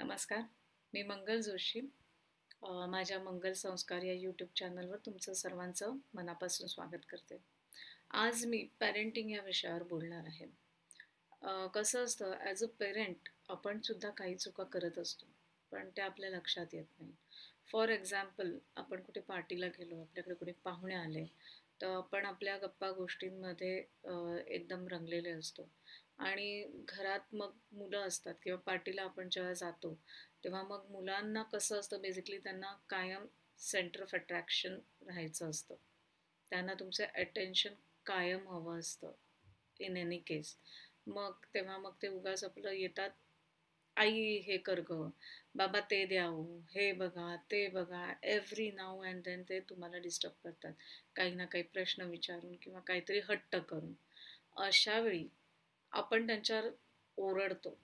नमस्कार. मी मंगल जोशी. माझ्या मंगल संस्कार या यूट्यूब चॅनलवर तुमचं सर्वांचं मनापासून स्वागत करते. आज मी पॅरेंटिंग या विषयावर बोलणार आहे. कसं असतं ॲज अ पेरेंट आपण सुद्धा काही चुका करत असतो पण त्या आपल्या लक्षात येत नाही. फॉर एक्झाम्पल आपण कुठे पार्टीला गेलो आपल्याकडे कुठे पाहुणे आले तर आपण आपल्या गप्पा गोष्टींमध्ये एकदम रंगलेले असतो. आणि घरात मग मुलं असतात किंवा पार्टीला आपण जेव्हा जातो तेव्हा मग मुलांना कसं असतं बेसिकली त्यांना कायम सेंटर ऑफ अट्रॅक्शन राहायचं असतं. त्यांना तुमचं अटेन्शन कायम हवं असतं इन एनी केस मग तेव्हा मग ते उगाच आपलं येतात आई हे कर ग. बाबा ते द्यावं हो. हे. बघा ते बघा एव्हरी नाव अँड देन ते तुम्हाला डिस्टर्ब करतात. काही ना काही प्रश्न विचारून किंवा काहीतरी हट्ट करून. अशावेळी आपण त्यांच्यावर ओरडतो.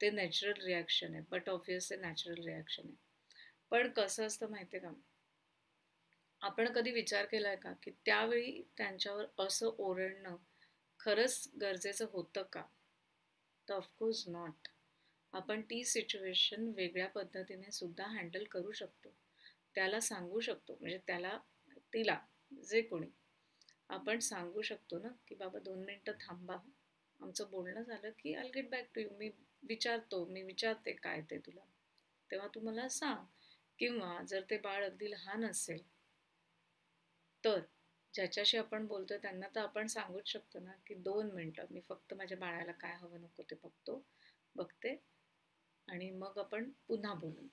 ते नॅचरल रिॲक्शन आहे बट ऑब्वियस ते नॅचरल रिॲक्शन आहे. पण कसं असतं माहिती आहे का? आपण कधी विचार केला आहे का की त्यावेळी त्यांच्यावर असं ओरडणं खरंच गरजेचं होतं का? तर ऑफकोर्स नॉट आपण ती सिच्युएशन वेगळ्या पद्धतीने सुद्धा हँडल करू शकतो. त्याला सांगू शकतो म्हणजे त्याला तिला जे कोणी. आपण सांगू शकतो ना की बाबा दोन मिनटं थांबा. आमचं बोलणं झालं की I'll get back to you मी विचारतो मी विचारते काय ते तुला. तेव्हा तू मला सांग किंवा जर ते बाळ अगदी लहान असेल तर ज्याच्याशी आपण बोलतोय त्यांना तर आपण सांगूच शकतो ना की दोन मिनटं मी फक्त माझ्या बाळाला काय हवं नको ते बघतो बघते आणि मग आपण पुन्हा बोलू.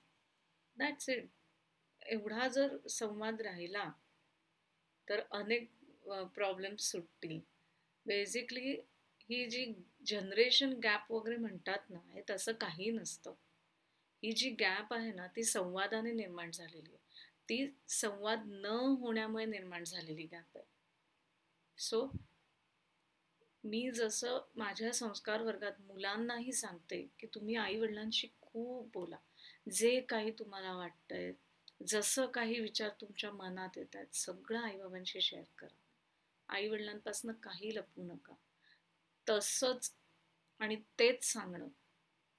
दॅट्स इट एवढा जर संवाद राहिला तर अनेक प्रॉब्लेम्स सुटतील. बेसिकली ही जी जनरेशन गॅप वगैरे म्हणतात ना हे तसं काही नसतं. ही जी गॅप आहे ना ती संवादाने निर्माण झालेली आहे. ती संवाद न होण्यामुळे निर्माण झालेली गॅप आहे. सो मी जसं माझ्या संस्कार वर्गात मुलांनाही सांगते की तुम्ही आई वडिलांशी खूप बोला. जे काही तुम्हाला वाटतंय जसं काही विचार तुमच्या मनात येत आहेत सगळं आईबाबांशी शेअर करा. आई वडिलांपासून काही लपवू नका. तसंच आणि तेच सांगणं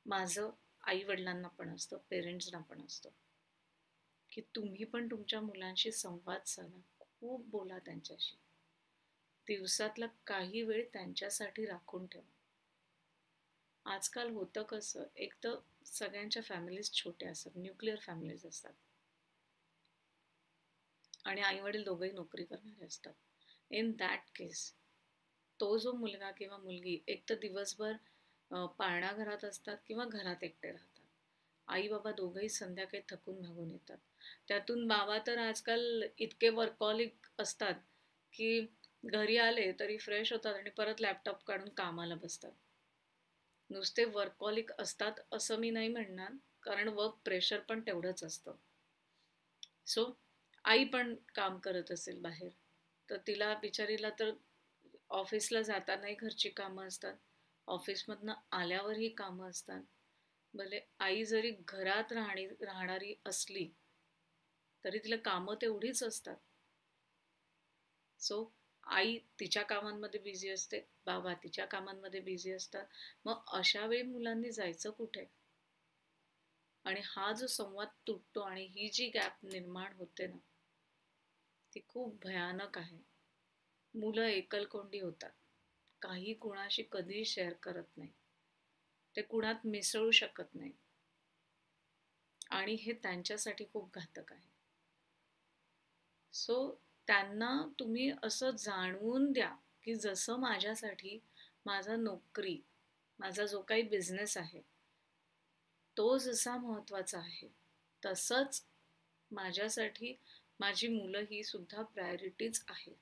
माझं आई वडिलांना पण असतं पेरेंट्सना पण असतं की तुम्ही पण तुमच्या मुलांशी संवाद साधा खूप बोला त्यांच्याशी. दिवसातला काही वेळ त्यांच्यासाठी राखून ठेवा. आजकाल होतं कसं एक तर सगळ्यांच्या फॅमिलीज छोट्या असतात न्यूक्लिअर फॅमिलीज असतात. आणि आई वडील दोघंही नोकरी करणारे असतात. इन दॅट केस तो जो मुलगा किंवा मुलगी एक तर दिवसभर पाळणा घरात असतात किंवा घरात एकटे राहतात. आई बाबा दोघंही संध्याकाळी थकून भागून येतात. त्यातून बाबा तर आजकाल इतके वर्कॉलिक असतात की घरी आले तरी फ्रेश होतात आणि परत लॅपटॉप काढून कामाला बसतात. नुसते वर्कॉलिक असतात असं मी नाही म्हणणार कारण वर्क प्रेशर पण तेवढंच असतं. सो आई पण काम करत असेल बाहेर तर तिला बिचारीला तर ऑफिसला जातानाही घरची कामं असतात. ऑफिसमधनं आल्यावरही कामं असतात. भले आई जरी घरात राहणी राहणारी असली तरी तिला कामं तेवढीच असतात. सो आई तिच्या कामांमध्ये बिझी असते बाबा तिच्या कामांमध्ये बिझी असतात. मग अशा वेळी मुलांनी जायचं कुठे? आणि हा जो संवाद तुटतो आणि ही जी गॅप निर्माण होते ना ती खूप भयानक आहे. मुलं एकलकोंडी होतात. काही कुणाशी कधीही शेअर करत नाही. ते कुणात मिसळू शकत नाही. आणि हे त्यांच्यासाठी खूप घातक आहे. सो त्यांना तुम्ही असं जाणवून द्या की जसं माझ्यासाठी माझा नोकरी माझा जो काही बिझनेस आहे तो जसा महत्त्वाचा आहे तसंच माझ्यासाठी माझी मुलं ही सुद्धा प्रायोरिटीज आहे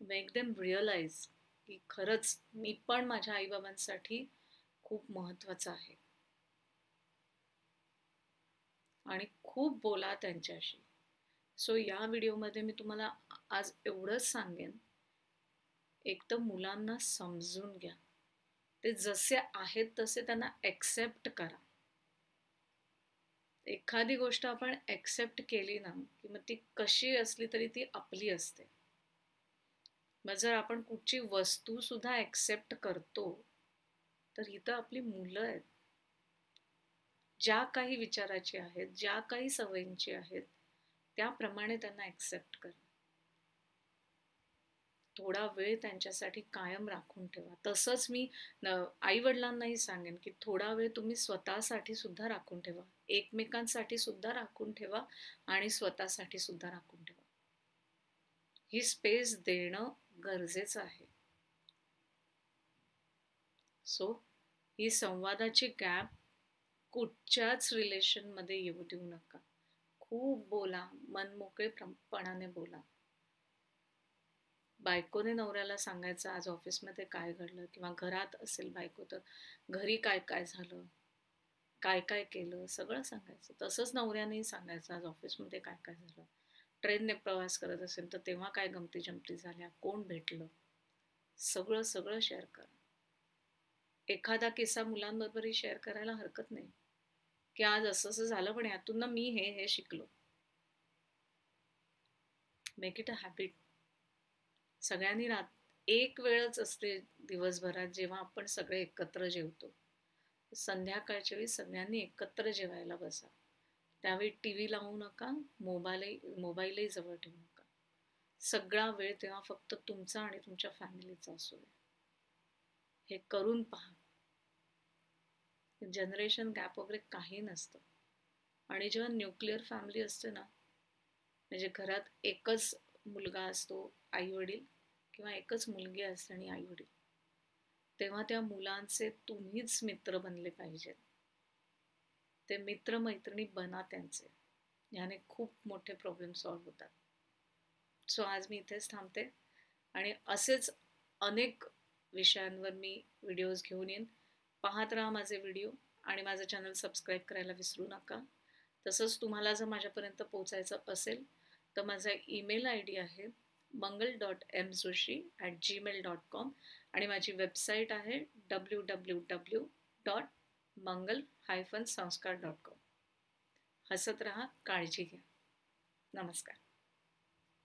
मेक देम रिअलाइज की खरंच मी पण माझ्या आईबाबांसाठी खूप महत्त्वाचं आहे. आणि खूप बोला त्यांच्याशी. सो या व्हिडिओमध्ये मी तुम्हाला आज एवढंच सांगेन. एक तर मुलांना समजून घ्या. ते जसे आहेत तसे त्यांना ॲक्सेप्ट करा. एखादी गोष्ट आपण ॲक्सेप्ट केली ना की मग ती कशी असली तरी ती आपली असते. मग जर आपण कुठची वस्तू सुद्धा ॲक्सेप्ट करतो तर इथं आपली मुलं आहेत. ज्या काही विचाराची आहेत ज्या काही सवयींची आहेत त्याप्रमाणे त्यांना ॲक्सेप्ट करा. थोडा वेळ त्यांच्यासाठी कायम राखून ठेवा. तसंच मी आई वडिलांनाही सांगेन की थोडा वेळ तुम्ही स्वतःसाठी सुद्धा राखून ठेवा. एकमेकांसाठी सुद्धा राखून ठेवा आणि स्वतःसाठी सुद्धा राखून ठेवा. ही स्पेस देणं गरजेचं आहे. सो ही संवादाची गॅप कुठच्याच रिलेशनमध्ये येऊ देऊ नका. खूप बोला मनमोकळेपणाने बोला. बायकोने नवऱ्याला सांगायचं आज ऑफिसमध्ये काय घडलं? किंवा घरात असेल बायको तर घरी काय काय झालं? काय काय केलं? सगळं सांगायचं. तसंच नवऱ्यानेही सांगायचं आज ऑफिसमध्ये काय काय झालं? ट्रेनने प्रवास करत असेल तर तेव्हा काय गमती जमती झाल्या? कोण भेटलं? सगळं सगळं शेअर करा. एखादा किस्सा मुलांबरोबरही शेअर करायला हरकत नाही. की आज असं असं झालं पण यातून ना मी हे हे शिकलो. मेक इट अ हॅबिट सगळ्यांनी रात एक वेळच असते दिवसभरात जेव्हा आपण सगळे एकत्र जेवतो. संध्याकाळच्या वेळी सगळ्यांनी एकत्र जेवायला बसा. त्यावेळी टी व्ही लावू नका मोबाईलही मोबाईलही जवळ ठेवू नका. सगळा वेळ तेव्हा फक्त तुमचा आणि तुमच्या फॅमिलीचा असू दे हे करून पहा. जनरेशन गॅप वगैरे काही नसतं. आणि जेव्हा न्यूक्लिअर फॅमिली असते ना म्हणजे घरात एकच मुलगा असतो आई वडील किंवा एकच मुलगी असते आणि आई वडील तेव्हा त्या मुलांचे तुम्हीच मित्र बनले पाहिजेत. ते मित्रमैत्रिणी बना त्यांचे. ह्याने खूप मोठे प्रॉब्लेम सॉल्व्ह होतात. सो आज मी इथेच थांबते आणि असेच अनेक विषयांवर मी व्हिडिओज घेऊन येईन. पाहत राहा माझे व्हिडिओ आणि माझं चॅनल सबस्क्राईब करायला विसरू नका. तसंच तुम्हाला जर माझ्यापर्यंत पोचायचं असेल तर माझा ईमेल आय डी आहे Mangal dot M Joshi at Gmail dot com आणि माझी वेबसाईट आहे W W W dot Mangal hyphen Sanskar dot com. हसत रहा काळजी घ्या. नमस्कार.